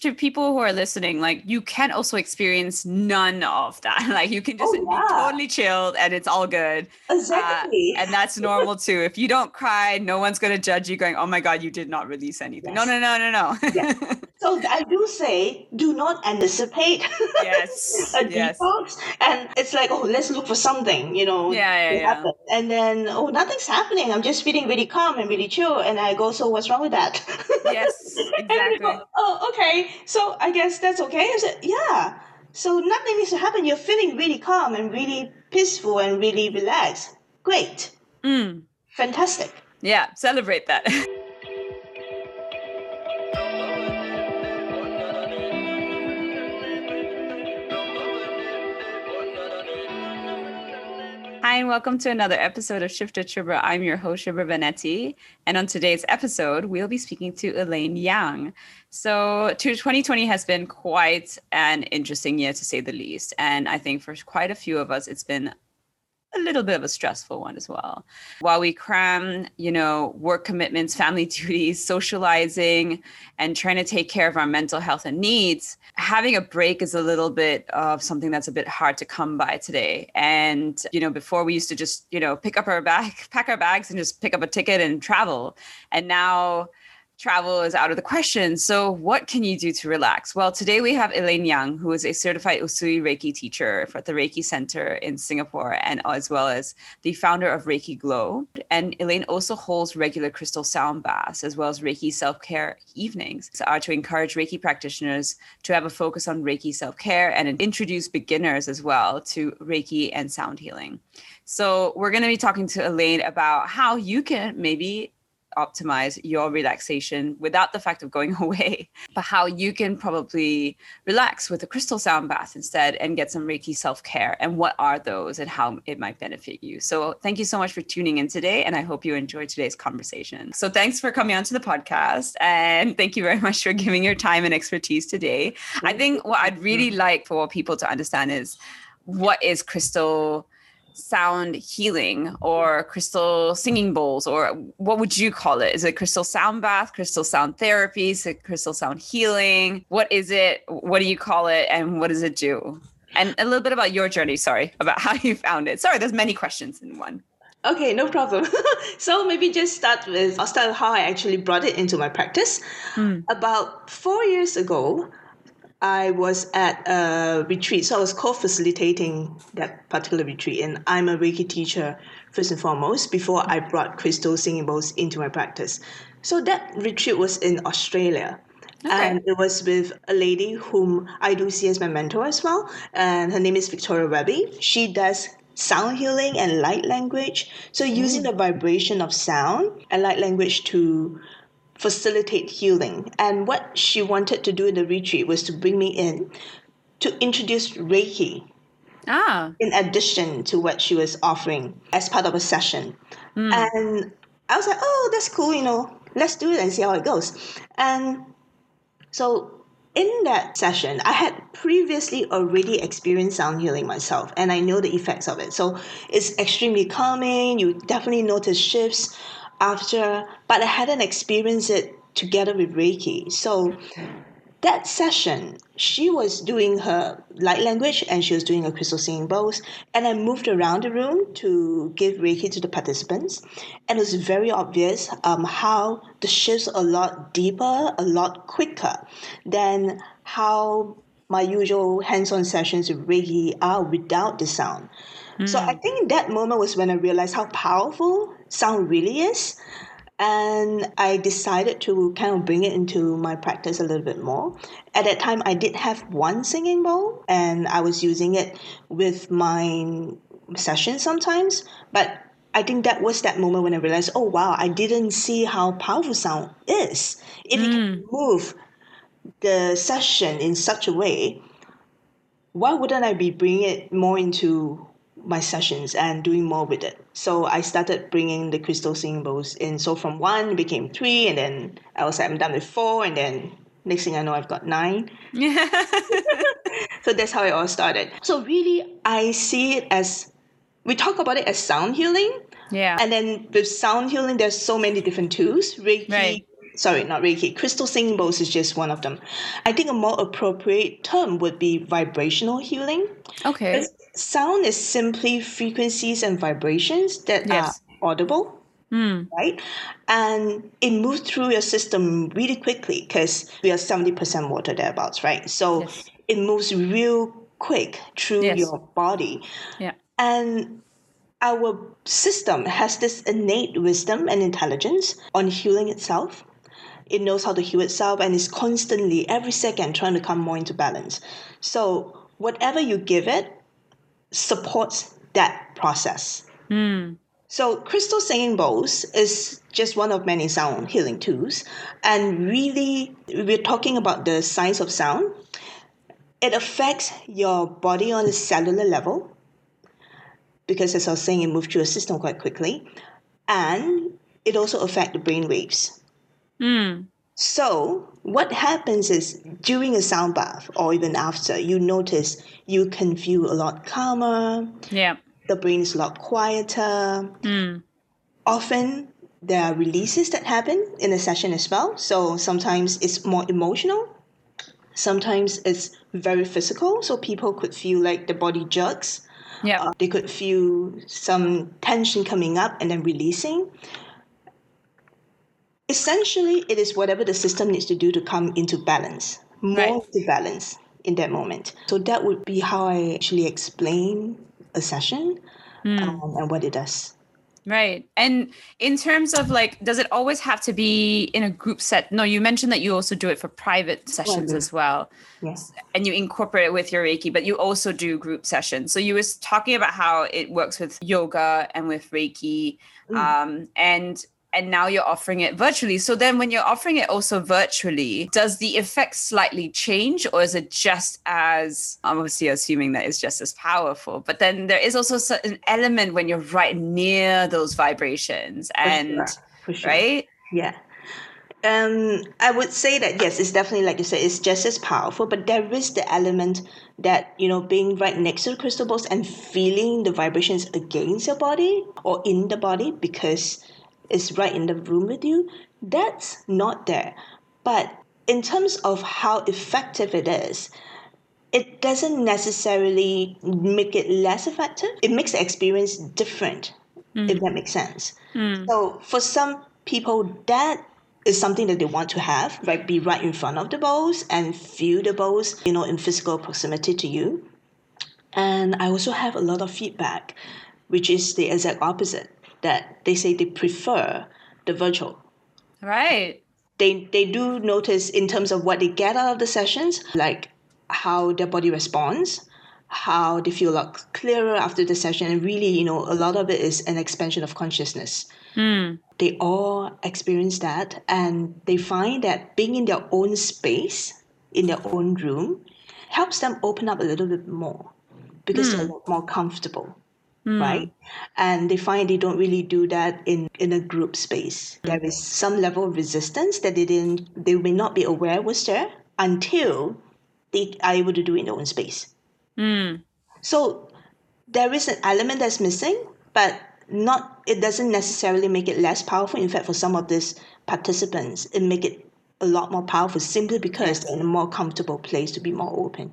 to people who are listening, like you can also experience none of that. Like you can just Oh, be totally chilled and it's all good. Uh, Exactly. and that's normal too. If you don't cry, no one's going to judge you going, oh my God, you did not release anything. No, Yes. no, no, no, no. Yeah. so I do say, do not anticipate yes. a Yes. detox. And it's like, oh, let's look for something, you know, Yeah, yeah, yeah. And then, oh, nothing's happening. I'm just feeling really calm and really chill. And I go, so what's wrong with that? Yes, And exactly. go, oh, okay. So I guess that's okay. I said, yeah. So nothing needs to happen. You're feeling really calm and really peaceful and really relaxed. Great. Mm. Fantastic. Yeah, celebrate that. Hi, and welcome to another episode of Shifter Shibra. I'm your host, Shibra Benetti. And on today's episode, we'll be speaking to Elaine Yang. So, to 2020 has been quite an interesting year, to say the least. And I think for quite a few of us, it's been a little bit of a stressful one as well. While we cram, you know, work commitments, family duties, socializing, and trying to take care of our mental health and needs, having a break is a little bit of something that's a bit hard to come by today. And, you know, before we used to just, you know, pick up our bag, pack our bags and just pick up a ticket and travel. And now travel is out of the question. So, what can you do to relax? Well, today we have Elaine Yang, who is a certified Usui Reiki teacher at the Reiki Center in Singapore, and as well as the founder of Reiki Glow. And Elaine also holds regular crystal sound baths, as well as Reiki self care evenings, are to encourage Reiki practitioners to have a focus on Reiki self care and introduce beginners as well to Reiki and sound healing. So, we're going to be talking to Elaine about how you can maybe optimize your relaxation without the fact of going away, but how you can probably relax with a crystal sound bath instead and get some Reiki self care. And what are those and how it might benefit you? So, thank you so much for tuning in today. And I hope you enjoyed today's conversation. So, thanks for coming onto the podcast. And thank you very much for giving your time and expertise today. I think what I'd really like for people to understand is what is crystal sound healing or crystal singing bowls or what would you call it? Is it crystal sound bath crystal sound therapy is it crystal sound healing? What is it? What do you call it? And what does it do? And a little bit about your journey sorry about how you found it. Sorry there's many questions in one. Okay, no problem. so maybe just start with I'll start with how I actually brought it into my practice. Hmm. About four years ago, I was at a retreat. So I was co-facilitating that particular retreat, and I'm a Reiki teacher first and foremost. Before I brought crystal singing bowls into my practice, so that retreat was in Australia. And it was with a lady whom I do see as my mentor as well. And her name is Victoria Webby. She does sound healing and light language. So using mm. the vibration of sound and light language to facilitate healing. And what she wanted to do in the retreat was to bring me in to introduce Reiki ah in addition to what she was offering as part of a session. And I was like, oh, that's cool, you know, let's do it and see how it goes. And so in that session, I had previously already experienced sound healing myself, and I know the effects of it. So it's extremely calming. You definitely notice shifts after, but I hadn't experienced it together with Reiki. So that session, she was doing her light language and she was doing her crystal singing bowls. And I moved around the room to give Reiki to the participants. And it was very obvious um, how the shifts are a lot deeper, a lot quicker than how my usual hands on sessions with Reiki are without the sound. So I think that moment was when I realized how powerful sound really is and I decided to kind of bring it into my practice a little bit more. At that time, I did have one singing bowl, and I was using it with my sessions sometimes. But I think that was that moment when I realized, oh wow, I didn't see how powerful sound is. If you can mm. move the session in such a way, why wouldn't I be bringing it more into my sessions and doing more with it. So I started bringing the crystal singing bowls in. So from one became three, and then I was like, I'm done with four, and then next thing I know, I've got nine. So that's how it all started. So really, I see it as we talk about it as sound healing, yeah and then with sound healing, there's so many different tools. Reiki Right. sorry, not Reiki, crystal singing bowls is just one of them. I think a more appropriate term would be vibrational healing. Okay. Sound is simply frequencies and vibrations that Yes. are audible. Hmm. Right? And it moves through your system really quickly because we are 70% water thereabouts, right? So Yes. it moves real quick through Yes. your body. Yeah. And our system has this innate wisdom and intelligence on healing itself. It knows how to heal itself and is constantly, every second, trying to come more into balance. So, whatever you give it supports that process. Hmm. So, crystal singing bowls is just one of many sound healing tools. And really, we're talking about the science of sound. It affects your body on a cellular level because, as I was saying, it moves through your system quite quickly. And it also affects the brain waves. Hmm. So, what happens is during a sound bath or even after, you notice you can feel a lot calmer, Yeah. the brain is a lot quieter. Often there are releases that happen in a session as well. So sometimes it's more emotional. Sometimes it's very physical. So people could feel like the body jerks. Yeah. Uh, they could feel some tension coming up and then releasing. Essentially, it is whatever the system needs to do to come into balance, more Right. into balance in that moment. So that would be how I actually explain a session um, and what it does. Right. And in terms of like, does it always have to be in a group set? No, you mentioned that you also do it for private sessions as well. Yes. And you incorporate it with your Reiki, but you also do group sessions. So you was talking about how it works with yoga and with Reiki. Um, and and now you're offering it virtually. So then when you're offering it also virtually, does the effect slightly change or is it just as I'm obviously assuming that it's just as powerful? But then there is also an element when you're right near those vibrations For and sure, for sure. right? Yeah. Um, I would say that yes, it's definitely like you said, it's just as powerful, but there is the element that you know being right next to the crystal balls and feeling the vibrations against your body or in the body because it's right in the room with you. That's not there. But in terms of how effective it is, it doesn't necessarily make it less effective. It makes the experience different, mm. if that makes sense. Mm. So for some people, that is something that they want to have, right? Be right in front of the bowls and feel the bowls, you know, in physical proximity to you. And I also have a lot of feedback, which is the exact opposite, that they say they prefer the virtual Right. they they do notice in terms of what they get out of the sessions, like how their body responds, how they feel a lot clearer after the session, and really, you know, a lot of it is an expansion of consciousness. Hmm. They all experience that, and they find that being in their own space, in their own room, helps them open up a little bit more because they're a hmm. lot more comfortable Mm. right? And they find they don't really do that in, in a group space. There is some level of resistance that they didn't they may not be aware was there until they are able to do it in their own space. Mm. So there is an element that's missing, but not it doesn't necessarily make it less powerful. In fact, for some of these participants, it make it a lot more powerful simply because they're in a more comfortable place to be more open.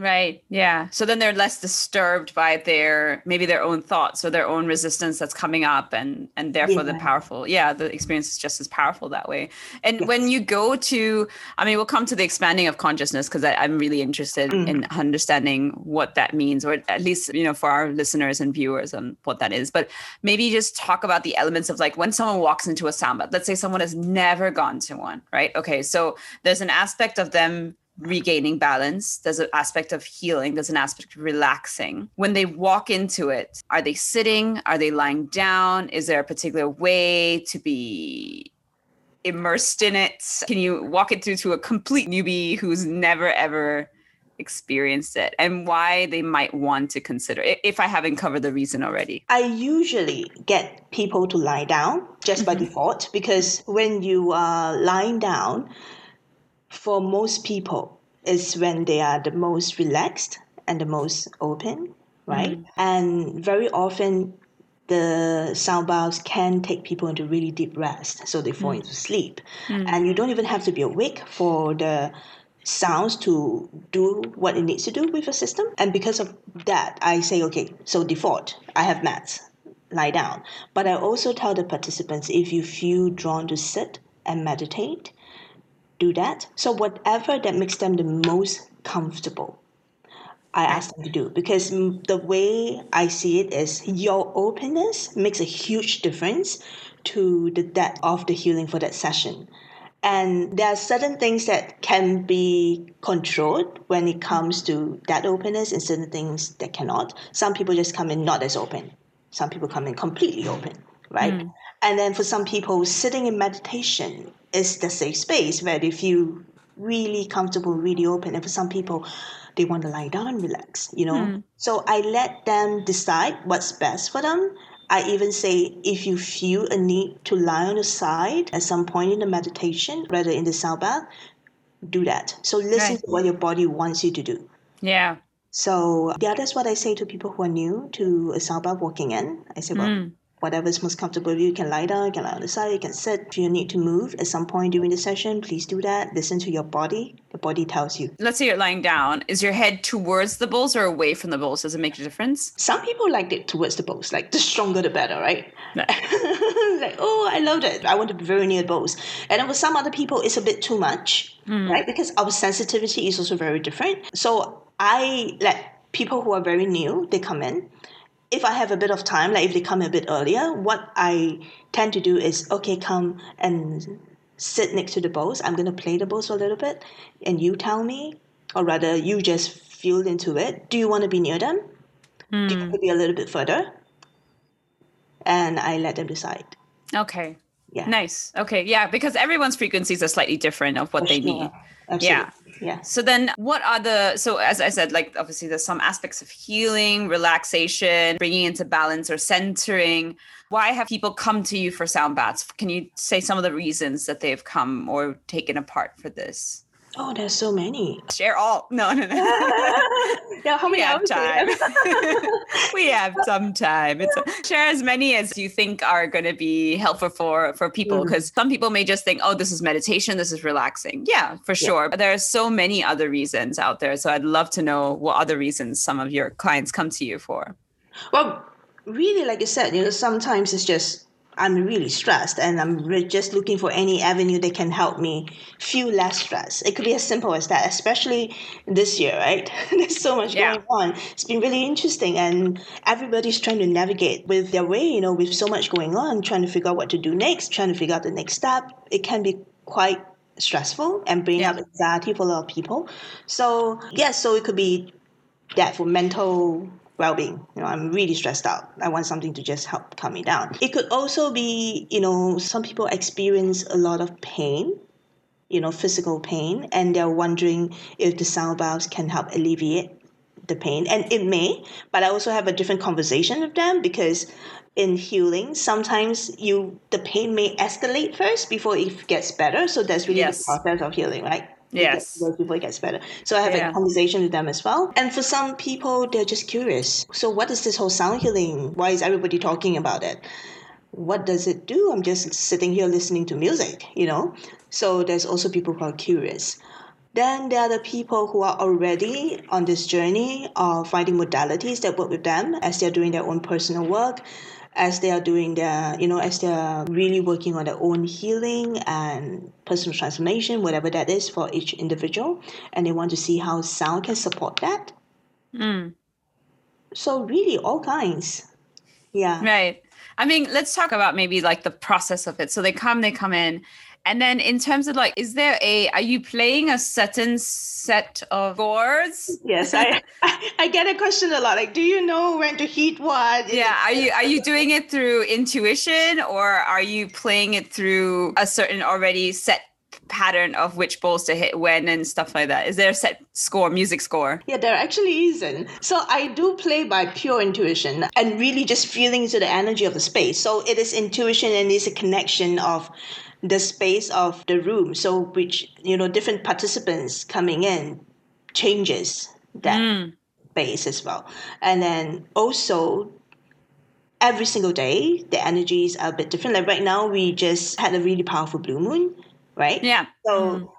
Right. Yeah. So then they're less disturbed by their maybe their own thoughts or their own resistance that's coming up and and therefore the powerful. Yeah, the experience is just as powerful that way. And when you go to I mean we'll come to the expanding of consciousness because I'm really interested in mm-hmm. understanding what that means or at least you know for our listeners and viewers on what that is. But maybe just talk about the elements of like when someone walks into a sound bath. let's say someone has never gone to one, right? Okay, so there's an aspect of them regaining balance. There's an aspect of healing. There's an aspect of relaxing. When they walk into it, are they sitting? Are they lying down? Is there a particular way to be immersed in it? Can you walk it through to a complete newbie who's never ever experienced it and why they might want to consider it if I haven't covered the reason already? I usually get people to lie down just by mm-hmm. default because when you are lying down, for most people, is when they are the most relaxed and the most open, right? Mm-hmm. And very often the sound baths can take people into really deep rest, so they fall mm. into sleep. Mm. And you don't even have to be awake for the sounds to do what it needs to do with your system. And because of that, I say, okay, so default, I have mats, lie down. But I also tell the participants if you feel drawn to sit and meditate, do that. So whatever that makes them the most comfortable. I ask them to do because mm, the way I see it is your openness makes a huge difference to the depth of the healing for that session. And there are certain things that can be controlled when it comes to that openness and certain things that cannot. Some people just come in not as open. Some people come in completely open, right? And then for some people, sitting in meditation is the safe space where they feel really comfortable, really open. And for some people, they want to lie down and relax, you know? So I let them decide what's best for them. I even say if you feel a need to lie on the side at some point in the meditation, rather in the sound bath, do that. So listen Right. to what your body wants you to do. Yeah. So yeah, that's what I say to people who are new to a sound bath walking in. I say, well, Mm. Whatever's most comfortable with you, you can lie down, you can lie on the side, you can sit. If you need to move at some point during the session, please do that. Listen to your body. The body tells you. Let's say you're lying down. Is your head towards the bowls or away from the bowls? Does it make a difference? Some people like it towards the bowls, like the stronger the better, right? like, oh, I love it. I want to be very near the bowls. And then with some other people, it's a bit too much, hmm. right? Because our sensitivity is also very different. So I let people who are very new, they come in. If I have a bit of time, like if they come a bit earlier, what I tend to do is, okay, come and sit next to the bowls. I'm going to play the bowls for a little bit. And you tell me, or rather, you just feel into it. Do you want to be near them? Do you want to hmm. be a little bit further? And I let them decide. Okay. Yeah. Nice. Okay. Yeah. Because everyone's frequencies are slightly different of what For they sure. need. Absolutely. Yeah. Yeah. So then what are the so as I said like obviously there's some aspects of healing, relaxation, bringing into balance or centering. Why have people come to you for sound baths? Can you say some of the reasons that they've come or taken apart for this? Oh, there's so many. Share all. No, no, no. Yeah, how we many have we time. we have some time. It's share as many as you think are going to be helpful for for people Mm. because some people may just think, oh, this is meditation, this is relaxing. Yeah, for sure. But there are so many other reasons out there. So I'd love to know what other reasons some of your clients come to you for. Well, really, like I said, you know, sometimes it's just I'm really stressed and I'm re- just looking for any avenue that can help me feel less stressed. It could be as simple as that, especially this year, right? There's so much Yeah. going on. It's been really interesting and everybody's trying to navigate with their way, you know, with so much going on, trying to figure out what to do next, trying to figure out the next step. It can be quite stressful and bring Yeah. up anxiety for a lot of people. So, yes, so it could be that for mental well-being. You know i'm really stressed out. I want something to just help calm me down. It could also be you know some people experience a lot of pain you know physical pain and they're wondering if the sound baths can help alleviate the pain. And it may but i also have a different conversation with them because in healing sometimes you the pain may escalate first before it gets better. So that's really Yes. the process of healing right Yes. before it gets better. So i have Yeah. a conversation with them as well. And for some people they're just curious. So what is this whole sound healing? Why is everybody talking about it? What does it do? I'm just sitting here listening to music you know? So there's also people who are curious. Then there are the people who are already on this journey of finding modalities that work with them as they're doing their own personal work, as they are doing their, you know, as they're really working on their own healing and personal transformation, whatever that is for each individual. And they want to see how sound can support that. Mm, So, really, all kinds. Yeah. right. I mean, let's talk about maybe like the process of it. So they come, they come in. And then in terms of like, is there a, are you playing a certain set of chords? Yes, I, I get a question a lot. Like, do you know when to hit what? Yeah, are you are you doing it through intuition or are you playing it through a certain already set pattern of which balls to hit when and stuff like that? Is there a set score, music score? Yeah, there actually isn't. So I do play by pure intuition and really just feeling into the energy of the space. So it is intuition and it's a connection of the space of the room. So which, you know, different participants coming in changes that Mm, space as well. And then also every single day the energies are a bit different. Like right now, we just had a really powerful blue moon, right? Yeah. So mm.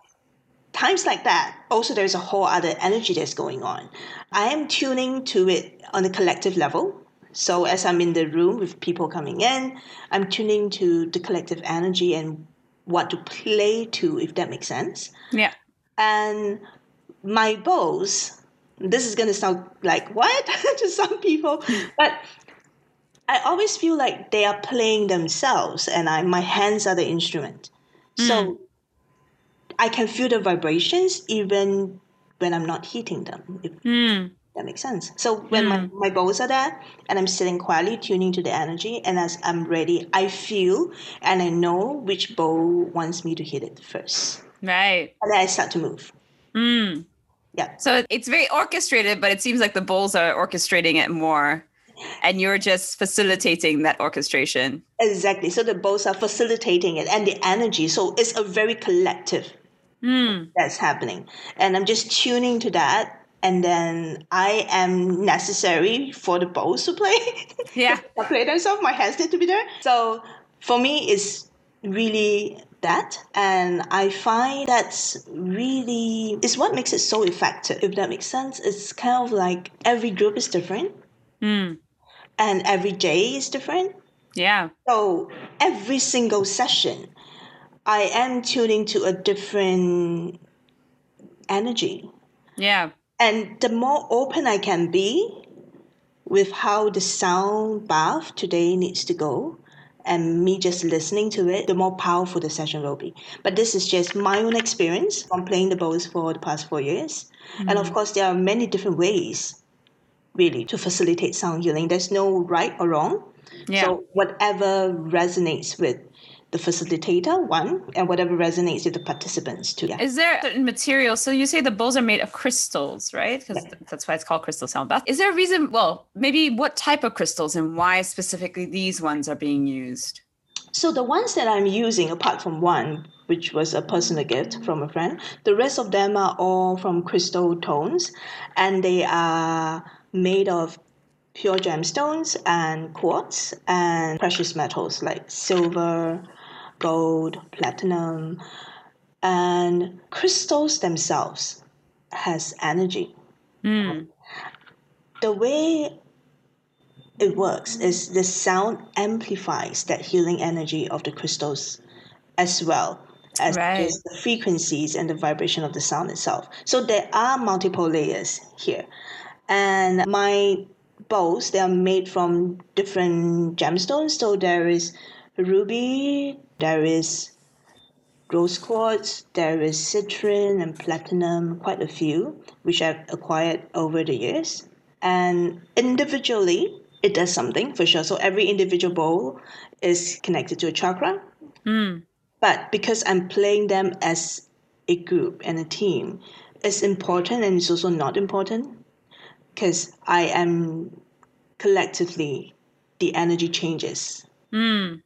times like that, also there's a whole other energy that's going on. I am tuning to it on a collective level. So as I'm in the room with people coming in, I'm tuning to the collective energy and what to play to, if that makes sense. Yeah. And my bows, this is going to sound like what to some people, but I always feel like they are playing themselves and I, my hands are the instrument. Mm. So I can feel the vibrations even when I'm not hitting them. If mm. That makes sense. So when mm. my, my bows are there and I'm sitting quietly tuning to the energy and as I'm ready, I feel and I know which bow wants me to hit it first. Right. And then I start to move. Mm. Yeah. So it's very orchestrated, but it seems like the bowls are orchestrating it more. And you're just facilitating that orchestration. Exactly. So the bows are facilitating it and the energy. So it's a very collective mm. that's happening. And I'm just tuning to that. And then I am necessary for the bows to play. Yeah. to play themselves. My hands need to be there. So for me, it's really that and i find that's really is what makes it so effective if that makes sense it's kind of like every group is different mm. and every day is different yeah so every single session i am tuning to a different energy yeah and the more open i can be with how the sound bath today needs to go and me just listening to it, the more powerful the session will be. But this is just my own experience from playing the bows for the past four years. Mm-hmm. And of mm. course, there are many different ways, really, to facilitate sound healing. There's no right or wrong. Yeah. So whatever resonates with the facilitator, one, and whatever resonates with the participants, two. Yeah. Is there certain material? So you say the bowls are made of crystals, right? Because yeah. that's why it's called crystal sound bath. Is there a reason? Well, maybe what type of crystals and why specifically these ones are being used? So the ones that I'm using, apart from one, which was a personal gift from a friend, the rest of them are all from Crystal Tones, and they are made of pure gemstones and quartz and precious metals like silver, gold, platinum, and crystals themselves has energy. Mm. The way it works is the sound amplifies that healing energy of the crystals as well as right. the frequencies and the vibration of the sound itself. So there are multiple layers here. And my bowls, they are made from different gemstones. So there is ruby, there is rose quartz, there is citrine and platinum, quite a few, which I've acquired over the years. And individually, it does something for sure. So every individual bowl is connected to a chakra. Mm. But because I'm playing them as a group and a team, it's important and it's also not important because I am collectively the energy changes. Mm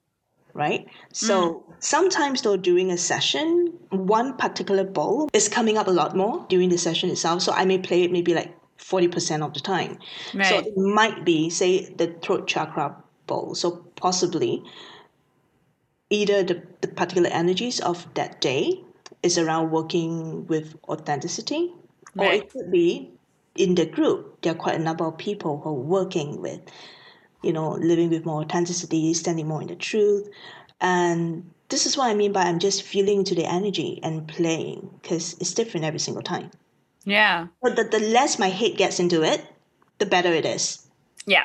right? So mm. sometimes though during a session, one particular bowl is coming up a lot more during the session itself. So I may play it maybe like 40% of the time. Right. So it might be, say, the throat chakra bowl. So possibly either the, the particular energies of that day is around working with authenticity, right. or it could be in the group, there are quite a number of people who are working with you know, living with more authenticity, standing more in the truth. And this is what I mean by I'm just feeling to the energy and playing because it's different every single time. Yeah. But the, the less my head gets into it, the better it is. Yeah.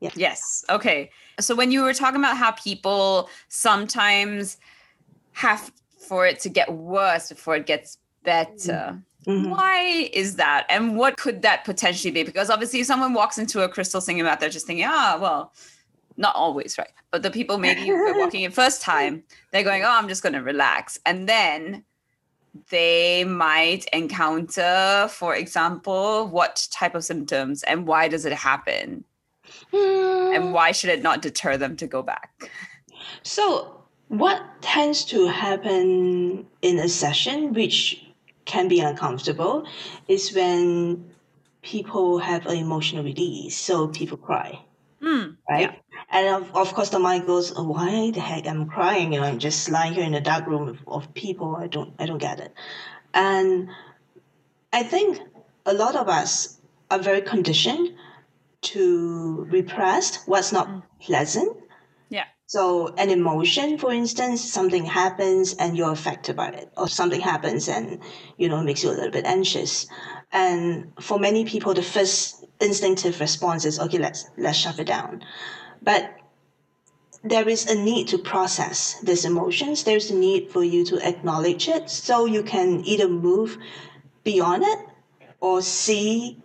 Yeah. Yes. Okay. So when you were talking about how people sometimes have for it to get worse before it gets better. Mm-hmm. Why is that? And what could that potentially be? Because obviously, if someone walks into a crystal singing about, they're just thinking, ah, well, not always, right? But the people maybe who are walking in first time, they're going, oh, I'm just going to relax. And then they might encounter, for example, what type of symptoms and why does it happen? Mm. And why should it not deter them to go back? So, what tends to happen in a session, which can be uncomfortable is when people have an emotional release. So people cry. Mm, right? yeah. And of, of course, the mind goes, oh, "Why the heck am I'm crying? You know, I'm just lying here in a dark room of, of people. I don't, I don't get it." And I think a lot of us are very conditioned to repress what's not pleasant. So an emotion, for instance, something happens and you're affected by it, or something happens and you know makes you a little bit anxious. And for many people, the first instinctive response is, okay, let's let's shut it down. But there is a need to process these emotions. There's a need for you to acknowledge it so you can either move beyond it or see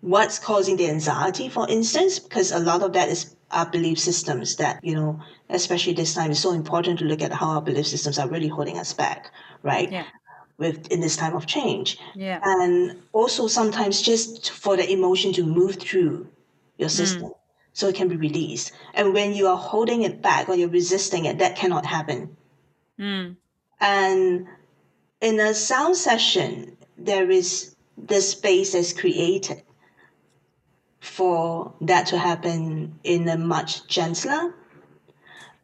what's causing the anxiety, for instance, because a lot of that is our belief systems that, you know, especially this time, it's so important to look at how our belief systems are really holding us back, right? Yeah. With in this time of change. Yeah. And also sometimes just for the emotion to move through your system so it can be released. And when you are holding it back or you're resisting it, that cannot happen. Mm. And in a sound session, there is the space that's created for that to happen in a much gentler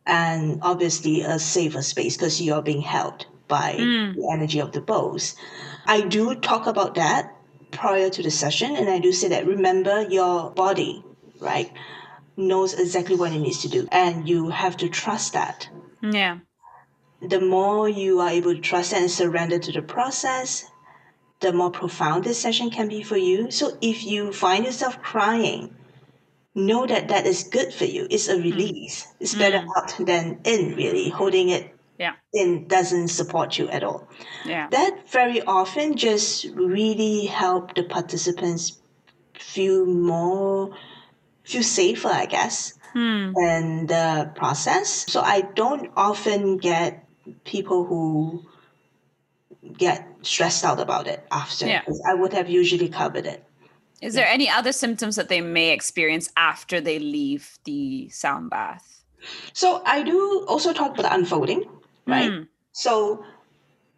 and obviously a safer space because you're being held by Mm. the energy of the bows. I do talk about that prior to the session, and I do say that remember your body, right, knows exactly what it needs to do, and you have to trust that Yeah. the more you are able to trust and surrender to the process, the more profound this session can be for you. So if you find yourself crying, know that that is good for you. It's a release. It's better out than in, really. Holding it Yeah. in doesn't support you at all. Yeah. That very often just really help the participants feel more, feel safer, I guess Hmm. in the process. So I don't often get people who get stressed out about it after Yeah. I would have usually covered it. Is there any other symptoms that they may experience after they leave the sound bath? So I do also talk about the unfolding, right? Mm. So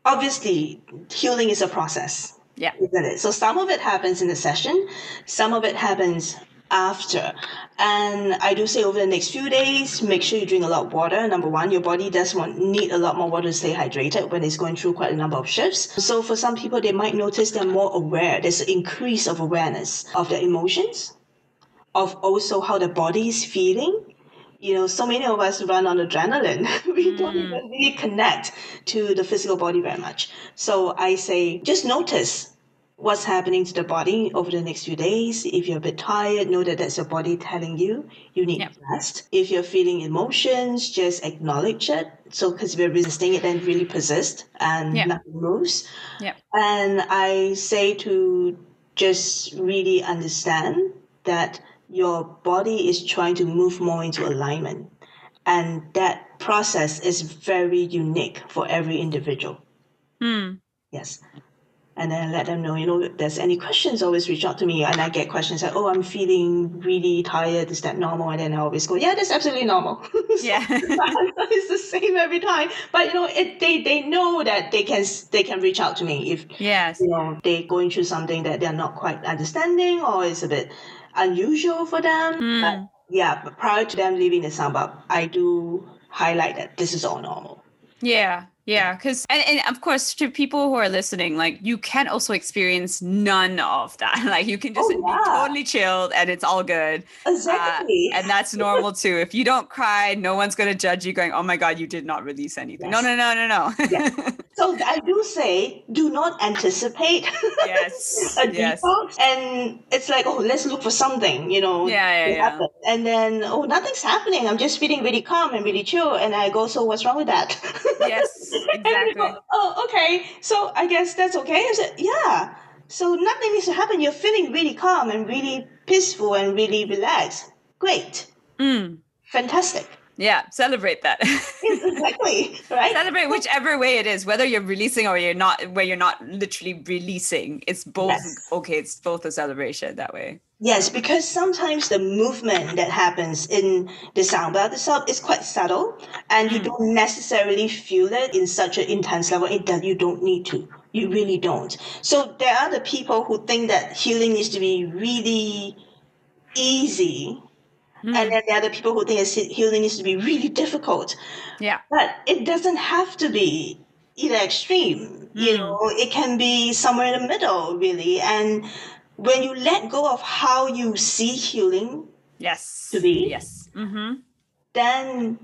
obviously healing is a process. Yeah. Isn't it? So some of it happens in the session, some of it happens after. And I do say over the next few days, make sure you drink a lot of water. Number one, your body does want need a lot more water to stay hydrated when it's going through quite a number of shifts. So for some people, they might notice they're more aware. There's an increase of awareness of their emotions, of also how the body is feeling. You know, so many of us run on adrenaline. we don't hmm. even really connect to the physical body very much. So I say, just notice what's happening to the body over the next few days. If you're a bit tired, know that that's your body telling you you need Yep. rest. If you're feeling emotions, just acknowledge it. So, because we're resisting it, then really persist and Yeah. nothing moves. Yeah. And I say to just really understand that your body is trying to move more into alignment. And that process is very unique for every individual. Hmm. Yes. And then let them know, you know, if there's any questions, always reach out to me. And I get questions like, oh, I'm feeling really tired. Is that normal? And then I always go, yeah, that's absolutely normal. Yeah. it's the same every time. But you know, it, they they know that they can they can reach out to me if yes. you know they're going through something that they're not quite understanding or it's a bit unusual for them. Hmm. But yeah, but prior to them leaving the suburb, I do highlight that this is all normal. Yeah. Yeah. Because, and, and of course, to people who are listening, like you can also experience none of that. Like you can just Oh, be totally chilled and it's all good. Uh, Exactly. and that's normal too. If you don't cry, no one's going to judge you going, oh my God, you did not release anything. No, Yes. no, no, no, no. Yeah. so I do say, do not anticipate yes. a Yes. And it's like, oh, let's look for something, you know. Yeah, yeah, yeah. And then, oh, nothing's happening. I'm just feeling really calm and really chill. And I go, so what's wrong with that? Yes, exactly. go, oh, okay. So I guess that's okay. I said, yeah. So nothing needs to happen. You're feeling really calm and really peaceful and really relaxed. Great. Mm. Fantastic. Yeah. Celebrate that. Yes, exactly. Right? Celebrate whichever way it is, whether you're releasing or you're not, where you're not literally releasing. It's both Yes. okay. It's both a celebration that way. Yes, because sometimes the movement that happens in the sound bath itself is quite subtle, and you hmm. don't necessarily feel it in such an intense level. It that you don't need to. You really don't. So there are the people who think that healing needs to be really easy, Mm. And then there are the people who think healing needs to be really difficult. Yeah. But it doesn't have to be either extreme. Mm. You know, it can be somewhere in the middle, really. And when you let go of how you see healing yes to be yes mm-hmm. then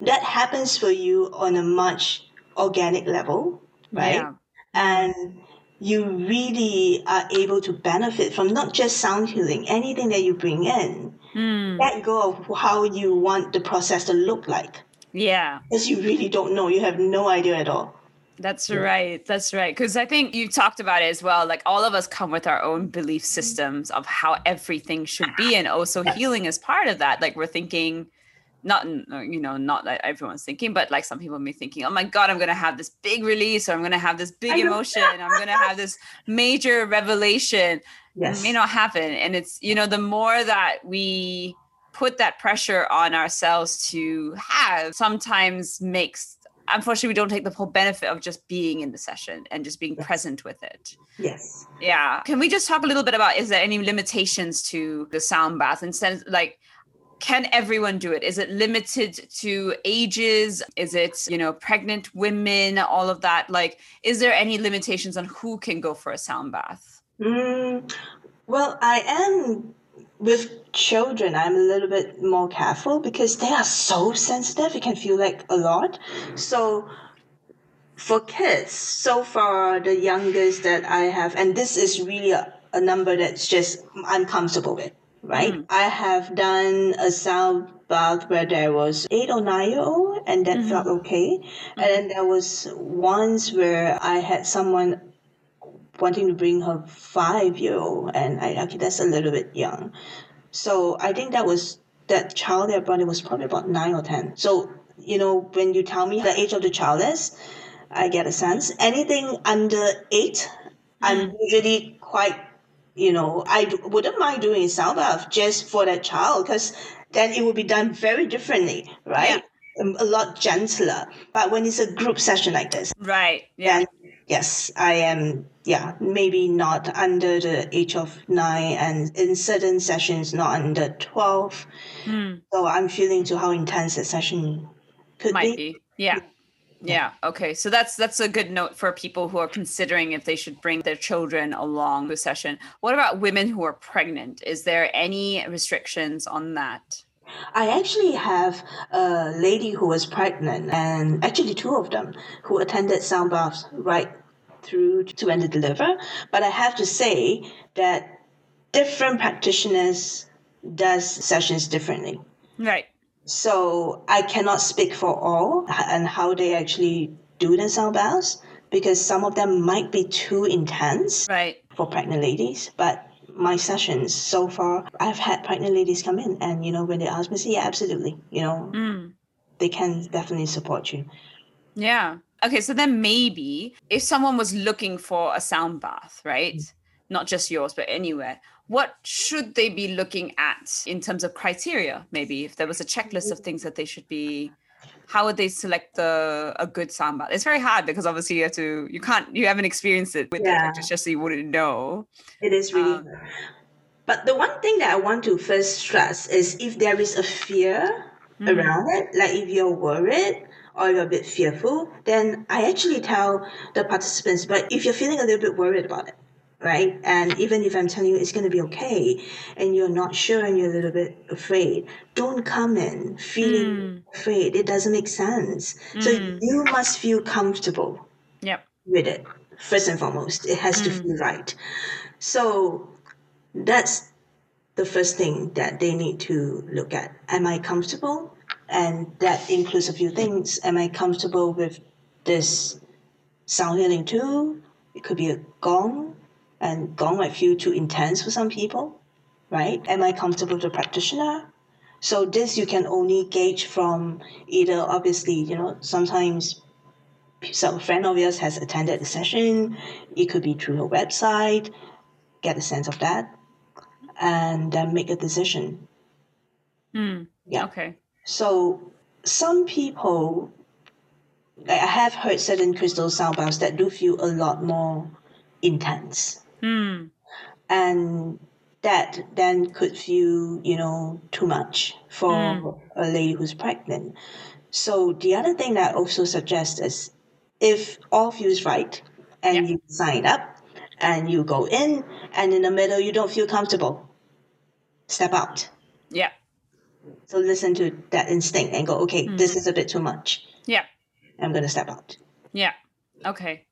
that happens for you on a much organic level right yeah. and you really are able to benefit from not just sound healing anything that you bring in mm. let go of how you want the process to look like yeah because you really don't know you have no idea at all that's yeah. right. That's right. Because I think you talked about it as well. Like all of us come with our own belief systems of how everything should be. And also healing is part of that. Like we're thinking, not, uh, you know, not that everyone's thinking, but like some people may be thinking, oh my God, I'm going to have this big release or I'm going to have this big emotion. I'm going to have this major revelation. Yes. It may not happen. And it's, you know, the more that we put that pressure on ourselves to have sometimes makes unfortunately we don't take the full benefit of just being in the session and just being present with it yes yeah can we just talk a little bit about is there any limitations to the sound bath and instead like can everyone do it is it limited to ages is it you know pregnant women all of that like is there any limitations on who can go for a sound bath mm, well i am with children, I'm a little bit more careful because they are so sensitive. It can feel like a lot. So for kids, so far the youngest that I have, and this is really a, a number that's just I'm comfortable with, right? Mm. I have done a sound bath where there was eight or nine year old, and that mm-hmm. felt okay. Mm-hmm. And then there was once where I had someone wanting to bring her five year old, and I okay, that's a little bit young. So I think that was that child that brought it was probably about nine or ten. So you know, when you tell me the age of the child is, I get a sense. Anything under eight, mm. I'm usually quite, you know, I wouldn't mind doing a sound bath just for that child because then it would be done very differently, right? Yeah. A lot gentler. But when it's a group session like this, right? Yeah yes, I am, yeah, maybe not under the age of nine and in certain sessions not under 12. Mm. So I'm feeling to how intense the session could Might be. be. Yeah. Yeah. Okay. So that's that's a good note for people who are considering if they should bring their children along the session. What about women who are pregnant? Is there any restrictions on that? I actually have a lady who was pregnant, and actually two of them who attended sound baths right through to and deliver. But I have to say that different practitioners does sessions differently. Right. So I cannot speak for all and how they actually do the sound baths because some of them might be too intense right. for pregnant ladies. But my sessions so far, I've had pregnant ladies come in and, you know, when they ask me, say, yeah, absolutely. You know, mm. they can definitely support you. Yeah. Okay, so then maybe if someone was looking for a sound bath, right? Mm. Not just yours, but anywhere, what should they be looking at in terms of criteria? Maybe if there was a checklist of things that they should be, how would they select the a good bath? It's very hard because obviously you have to, you can't, you haven't experienced it with yeah. the just so you wouldn't know. It is really. Um, but the one thing that I want to first stress is if there is a fear mm-hmm. around it, like if you're worried, or you're a bit fearful, then I actually tell the participants, but if you're feeling a little bit worried about it, right? And even if I'm telling you it's going to be okay and you're not sure and you're a little bit afraid, don't come in feeling mm. afraid. It doesn't make sense. Mm. So you must feel comfortable yep. with it, first and foremost. It has mm. to feel right. So that's the first thing that they need to look at. Am I comfortable? and that includes a few things. Am I comfortable with this sound healing tool? It could be a gong, and gong might feel too intense for some people, right? Am I comfortable with the practitioner? So this you can only gauge from either obviously, you know, sometimes some friend of yours has attended the session. It could be through a website. Get a sense of that, and then make a decision. Mm, yeah. Okay. So some people, I have heard certain crystal sound baths that do feel a lot more intense. Mm. And that then could feel, you know, too much for mm. a lady who's pregnant. So the other thing that I also suggest is if all feels right and you sign up and you go in and in the middle you don't feel comfortable, step out. Yeah. So listen to that instinct and go, okay, mm. this is a bit too much. Yeah. I'm going to step out. Yeah. Okay.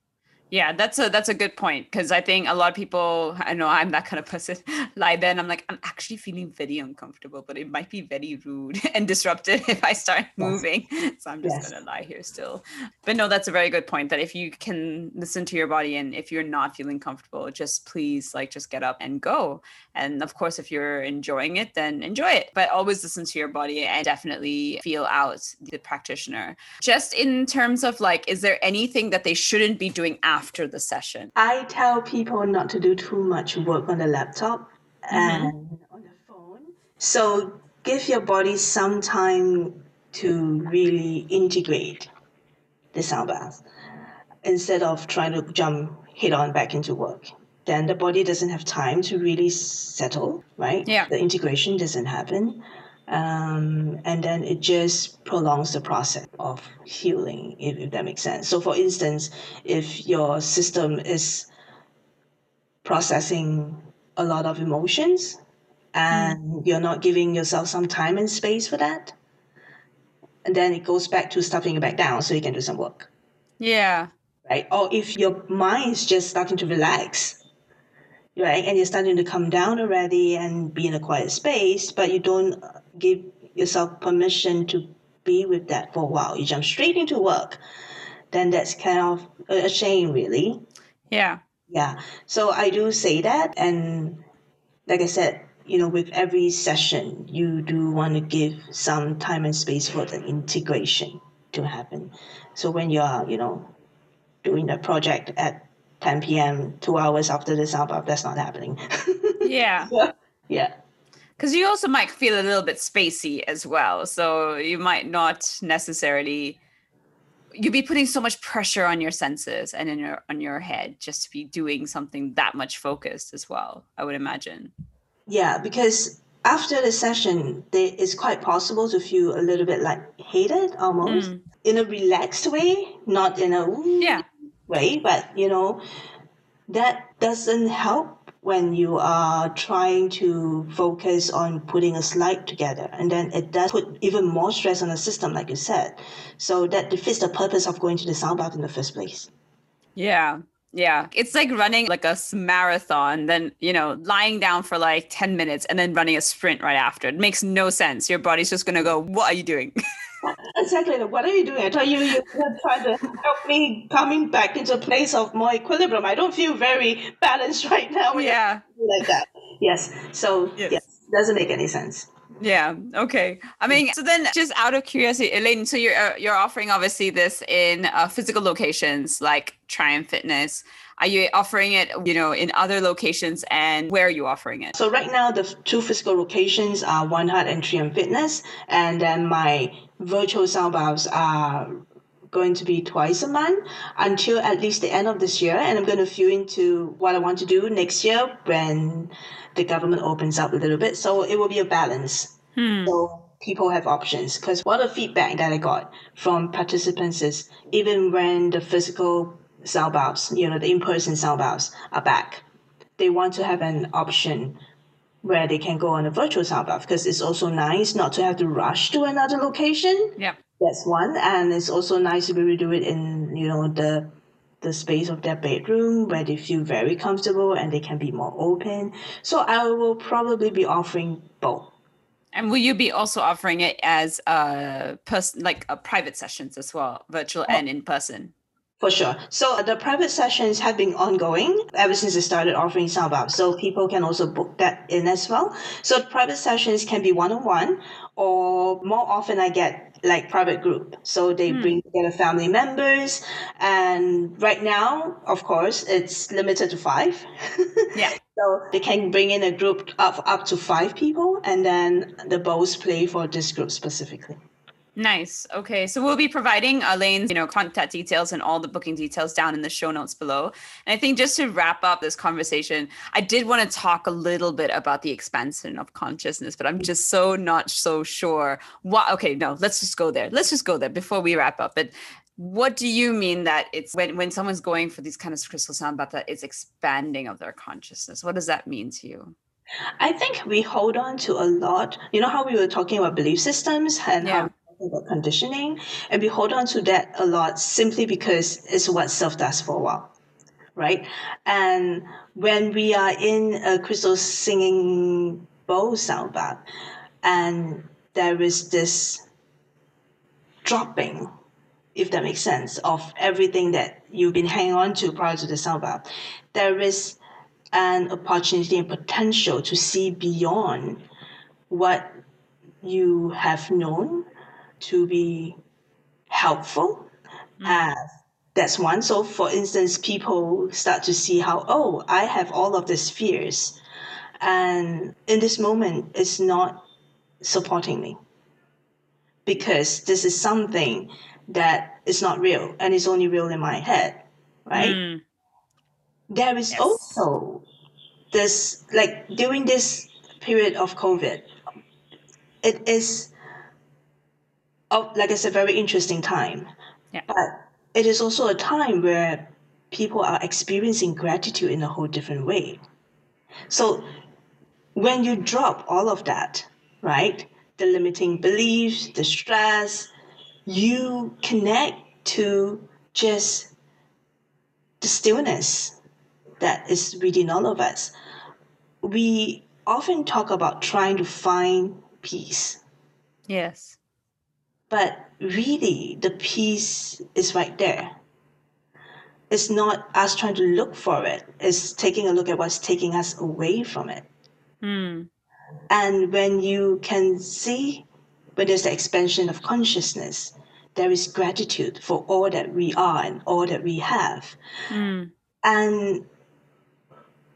Yeah, that's a that's a good point because I think a lot of people I know I'm that kind of person lie there and I'm like I'm actually feeling very uncomfortable, but it might be very rude and disruptive if I start moving. So I'm just yes. gonna lie here still. But no, that's a very good point that if you can listen to your body and if you're not feeling comfortable, just please like just get up and go. And of course, if you're enjoying it, then enjoy it. But always listen to your body and definitely feel out the practitioner. Just in terms of like, is there anything that they shouldn't be doing after? After the session? I tell people not to do too much work on the laptop mm-hmm. and on the phone. So give your body some time to really integrate the sound bath instead of trying to jump head on back into work. Then the body doesn't have time to really settle, right? Yeah. The integration doesn't happen um, and then it just prolongs the process of healing, if, if that makes sense. So, for instance, if your system is processing a lot of emotions and mm. you're not giving yourself some time and space for that, and then it goes back to stuffing it back down so you can do some work. Yeah. Right. Or if your mind is just starting to relax right? And you're starting to come down already and be in a quiet space, but you don't give yourself permission to be with that for a while. You jump straight into work, then that's kind of a shame, really. Yeah. Yeah. So I do say that. And like I said, you know, with every session, you do want to give some time and space for the integration to happen. So when you're, you know, doing the project at 10 p.m., two hours after the sound bath, that's not happening. yeah. yeah. Because you also might feel a little bit spacey as well. So you might not necessarily you'd be putting so much pressure on your senses and in your on your head just to be doing something that much focused as well i would imagine yeah because after the session it is quite possible to feel a little bit like hated almost mm. in a relaxed way not in a yeah way, but you know, that doesn't help when you are trying to focus on putting a slide together. And then it does put even more stress on the system like you said. So that defeats the purpose of going to the sound bath in the first place. Yeah. Yeah. It's like running like a marathon then you know lying down for like 10 minutes and then running a sprint right after. It makes no sense. Your body's just going to go what are you doing exactly. What are you doing? I thought you you were trying to help me coming back into a place of more equilibrium. I don't feel very balanced right now. Yeah. Like that. Yes. So yes. yes, doesn't make any sense. Yeah. Okay. I mean, so then, just out of curiosity, Elaine, so you're uh, you're offering obviously this in uh, physical locations like Triumph Fitness. Are you offering it, you know, in other locations, and where are you offering it? So right now, the two physical locations are One Heart and Triumph Fitness, and then my virtual sound baths are going to be twice a month until at least the end of this year. And I'm going to feel into what I want to do next year when the government opens up a little bit. So it will be a balance. Hmm. So people have options. Because what the feedback that I got from participants is even when the physical sound baths, you know, the in-person sound baths are back, they want to have an option where they can go on a virtual sound bath because it's also nice not to have to rush to another location. Yeah. That's one. And it's also nice to be able to do it in, you know, the the space of their bedroom where they feel very comfortable and they can be more open. So I will probably be offering both. And will you be also offering it as a person like a private sessions as well, virtual oh. and in person? For sure. So the private sessions have been ongoing ever since I started offering sound bath. So people can also book that in as well. So private sessions can be one on one, or more often I get like private group. So they hmm. bring together family members, and right now, of course, it's limited to five. Yeah. so they can bring in a group of up to five people, and then the bows play for this group specifically. Nice. Okay. So we'll be providing Elaine's, you know, contact details and all the booking details down in the show notes below. And I think just to wrap up this conversation, I did want to talk a little bit about the expansion of consciousness, but I'm just so not so sure what okay, no, let's just go there. Let's just go there before we wrap up. But what do you mean that it's when when someone's going for these kind of crystal sound bath that it's expanding of their consciousness? What does that mean to you? I think we hold on to a lot. You know how we were talking about belief systems and yeah. how conditioning, and we hold on to that a lot simply because it's what served us for a while, right? And when we are in a crystal singing bowl sound bath, and there is this dropping, if that makes sense, of everything that you've been hanging on to prior to the sound bath, there is an opportunity and potential to see beyond what you have known to be helpful. Mm. Uh, that's one. So, for instance, people start to see how, oh, I have all of these fears. And in this moment, it's not supporting me because this is something that is not real and is only real in my head, right? Mm. There is yes. also this, like during this period of COVID, it is oh, like it's a very interesting time. Yeah. But it is also a time where people are experiencing gratitude in a whole different way. So when you drop all of that, right? The limiting beliefs, the stress, you connect to just the stillness that is within all of us. We often talk about trying to find peace. Yes. But really, the peace is right there. It's not us trying to look for it, it's taking a look at what's taking us away from it. Mm. And when you can see, when there's the expansion of consciousness, there is gratitude for all that we are and all that we have. Mm. And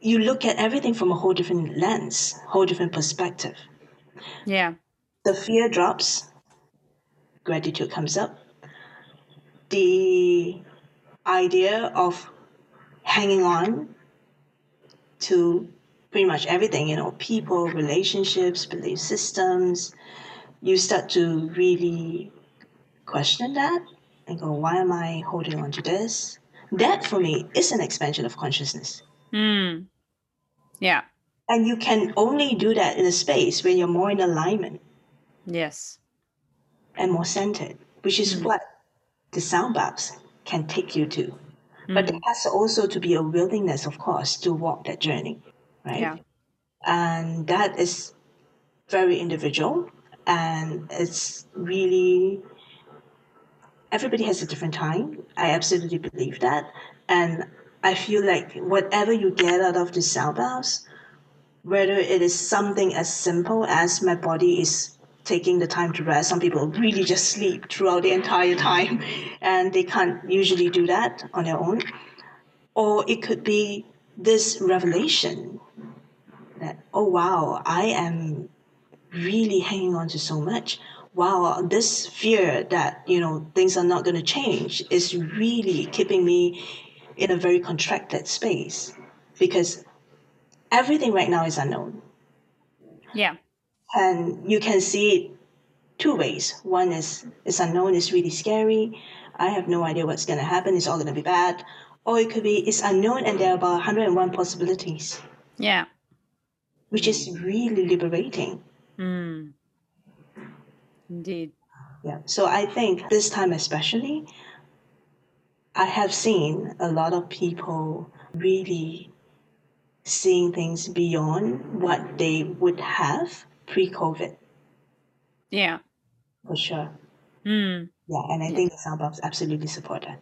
you look at everything from a whole different lens, whole different perspective. Yeah. The fear drops, gratitude comes up. The idea of hanging on to pretty much everything, you know, people, relationships, belief systems, you start to really question that and go, why am I holding on to this? That for me is an expansion of consciousness. Mm. Yeah. And you can only do that in a space when you're more in alignment. Yes and more centered, which is mm. what the sound baths can take you to. Mm. But there has also to be a willingness, of course, to walk that journey, right? Yeah. And that is very individual, and it's really everybody has a different time. I absolutely believe that, and I feel like whatever you get out of the sound baths, whether it is something as simple as my body is taking the time to rest. Some people really just sleep throughout the entire time and they can't usually do that on their own. Or it could be this revelation that, oh wow, I am really hanging on to so much. Wow, this fear that, you know, things are not going to change is really keeping me in a very contracted space because everything right now is unknown. Yeah. And you can see it two ways. One is it's unknown, it's really scary. I have no idea what's going to happen. It's all going to be bad. Or it could be it's unknown and there are about 101 possibilities. Yeah. Which is really liberating. Mm. Indeed. Yeah. So I think this time especially, I have seen a lot of people really seeing things beyond what they would have pre-COVID. Yeah. For sure. Mm. Yeah, and I think the sound absolutely support that.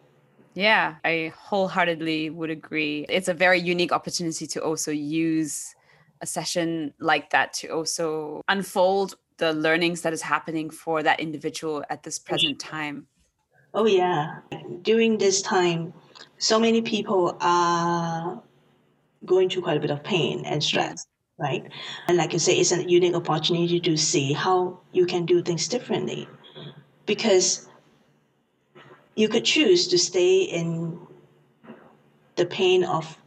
Yeah, I wholeheartedly would agree. It's a very unique opportunity to also use a session like that to also unfold the learnings that is happening for that individual at this present time. Oh, yeah. During this time, so many people are going through quite a bit of pain and stress right? And like you say, it's a unique opportunity to see how you can do things differently. because you could choose to stay in the pain of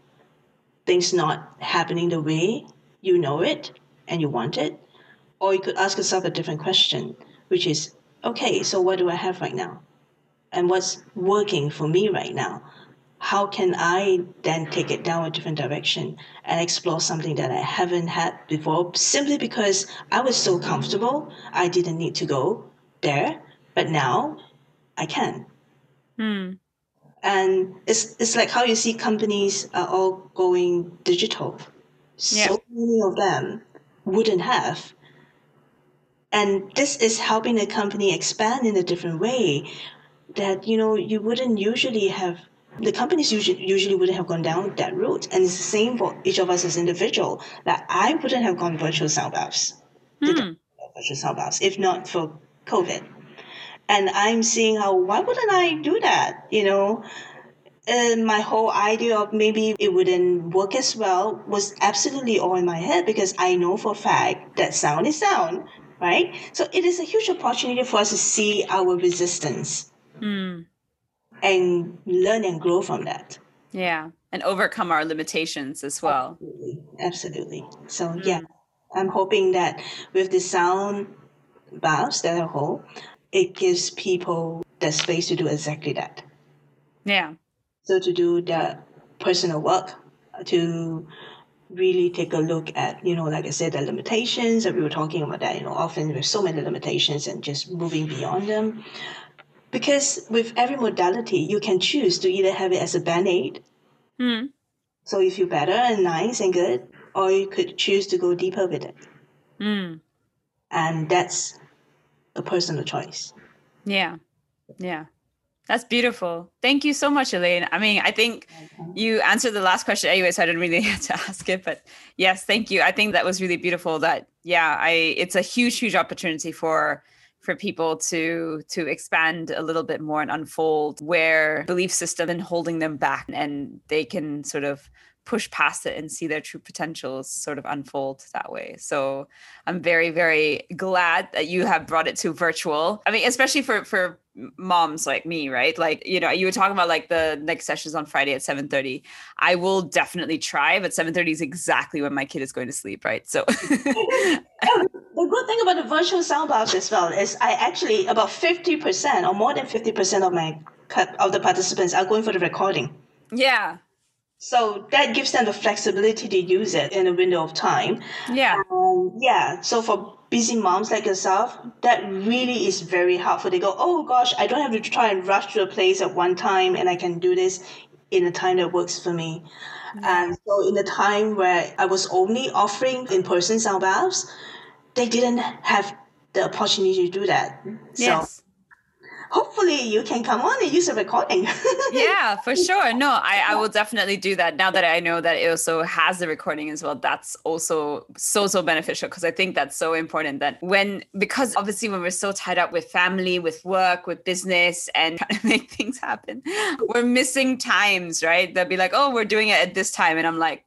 things not happening the way you know it and you want it, or you could ask yourself a different question, which is, okay, so what do I have right now? And what's working for me right now? How can I then take it down a different direction and explore something that I haven't had before simply because I was so comfortable, I didn't need to go there, but now I can. Hmm. And it's, it's like how you see companies are all going digital. Yeah. So many of them wouldn't have. And this is helping the company expand in a different way that, you know, you wouldn't usually have the companies usually, usually wouldn't have gone down that route. And it's the same for each of us as individual that I wouldn't have gone virtual sound baths, Hmm. virtual sound baths, if not for COVID. And I'm seeing how, why wouldn't I do that? You know, and my whole idea of maybe it wouldn't work as well was absolutely all in my head because I know for a fact that sound is sound, right? So it is a huge opportunity for us to see our resistance Hmm. And learn and grow from that. Yeah. And overcome our limitations as well. Absolutely. Absolutely. So mm. yeah, I'm hoping that with the sound baths that I hold, it gives people the space to do exactly that. Yeah. So to do the personal work, to really take a look at, you know, like I said, the limitations that we were talking about that, you know, often there's so many limitations and just moving beyond them. Because with every modality, you can choose to either have it as a band-aid, Hmm. so you feel better and nice and good, or you could choose to go deeper with it. Hmm. And that's a personal choice. Yeah. Yeah. That's beautiful. Thank you so much, Elaine. I mean, I think you answered the last question anyway, so I didn't really have to ask it. But yes, thank you. I think that was really beautiful. That yeah, I it's a huge, huge opportunity for for people to to expand a little bit more and unfold where belief system and holding them back and they can sort of push past it and see their true potentials sort of unfold that way. So I'm very, very glad that you have brought it to virtual. I mean, especially for for moms like me, right? Like, you know, you were talking about like the next sessions on Friday at 7:30. I will definitely try, but 7:30 is exactly when my kid is going to sleep, right? So oh, The good thing about the virtual sound baths as well is I actually about fifty percent or more than fifty percent of my of the participants are going for the recording. yeah. So that gives them the flexibility to use it in a window of time. Yeah. Um, yeah. So for busy moms like yourself, that really is very helpful. They go, oh gosh, I don't have to try and rush to a place at one time, and I can do this in a time that works for me. And so in the time where I was only offering in-person sound baths, they didn't have the opportunity to do that. So Yes. Hopefully you can come on and use a recording. yeah, for sure. No, I, I will definitely do that. Now that I know that it also has the recording as well, that's also so, so beneficial because I think that's so important that when, because obviously when we're so tied up with family, with work, with business, and trying to make things happen, we're missing times, right? They'll be like, oh, we're doing it at this time. And I'm like,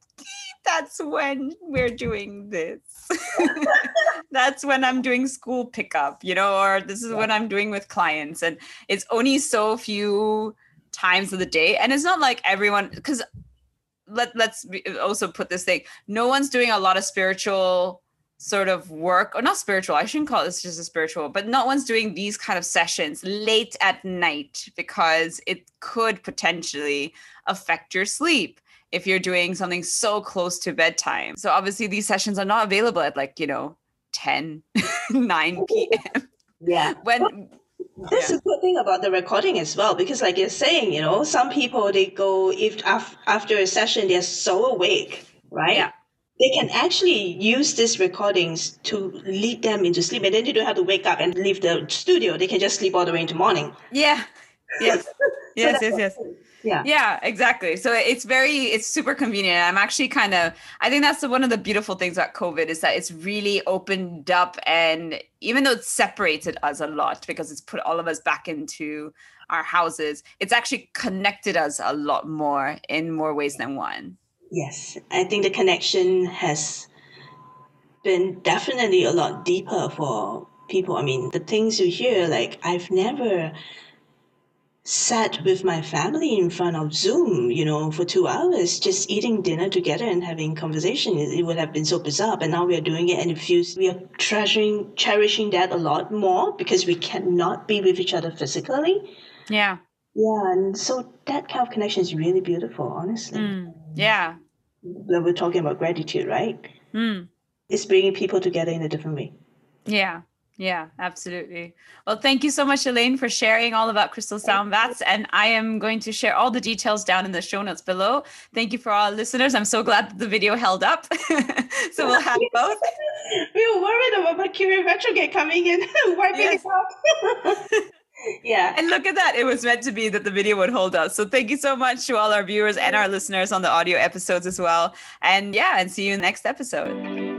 that's when we're doing this. that's when I'm doing school pickup, you know, or this is what I'm doing with clients. And it's only so few times of the day. And it's not like everyone, because let, let's also put this thing no one's doing a lot of spiritual sort of work or not spiritual i shouldn't call this just a spiritual but no one's doing these kind of sessions late at night because it could potentially affect your sleep if you're doing something so close to bedtime so obviously these sessions are not available at like you know 10 9 p.m yeah. when That's Yeah. a good thing about the recording as well, because like you're saying, you know, some people they go if af- after a session they're so awake, right? Yeah. They can actually use these recordings to lead them into sleep, and then you don't have to wake up and leave the studio. They can just sleep all the way into morning. yeah yes yes yes yes Yeah. yeah exactly so it's very it's super convenient i'm actually kind of i think that's the, one of the beautiful things about covid is that it's really opened up and even though it's separated us a lot because it's put all of us back into our houses it's actually connected us a lot more in more ways than one Yes, I think the connection has been definitely a lot deeper for people. I mean, the things you hear, like I've never sat with my family in front of Zoom, you know, for two hours, just eating dinner together and having conversation. It, would have been so bizarre. But now we are doing it and it feels we are treasuring, cherishing that a lot more because we cannot be with each other physically. Yeah. Yeah. And so that kind of connection is really beautiful, honestly. Mm. Yeah. When we're talking about gratitude, right? Mm. It's bringing people together in a different way. Yeah. Yeah, absolutely. Well, thank you so much, Elaine, for sharing all about crystal sound baths. And I am going to share all the details down in the show notes below. Thank you for all listeners. I'm so glad that the video held up. so we'll have both. we were worried about Mercury retrograde coming in, wiping yes. it out. yeah. And look at that. It was meant to be that the video would hold us. So thank you so much to all our viewers and our listeners on the audio episodes as well. And yeah, and see you in the next episode.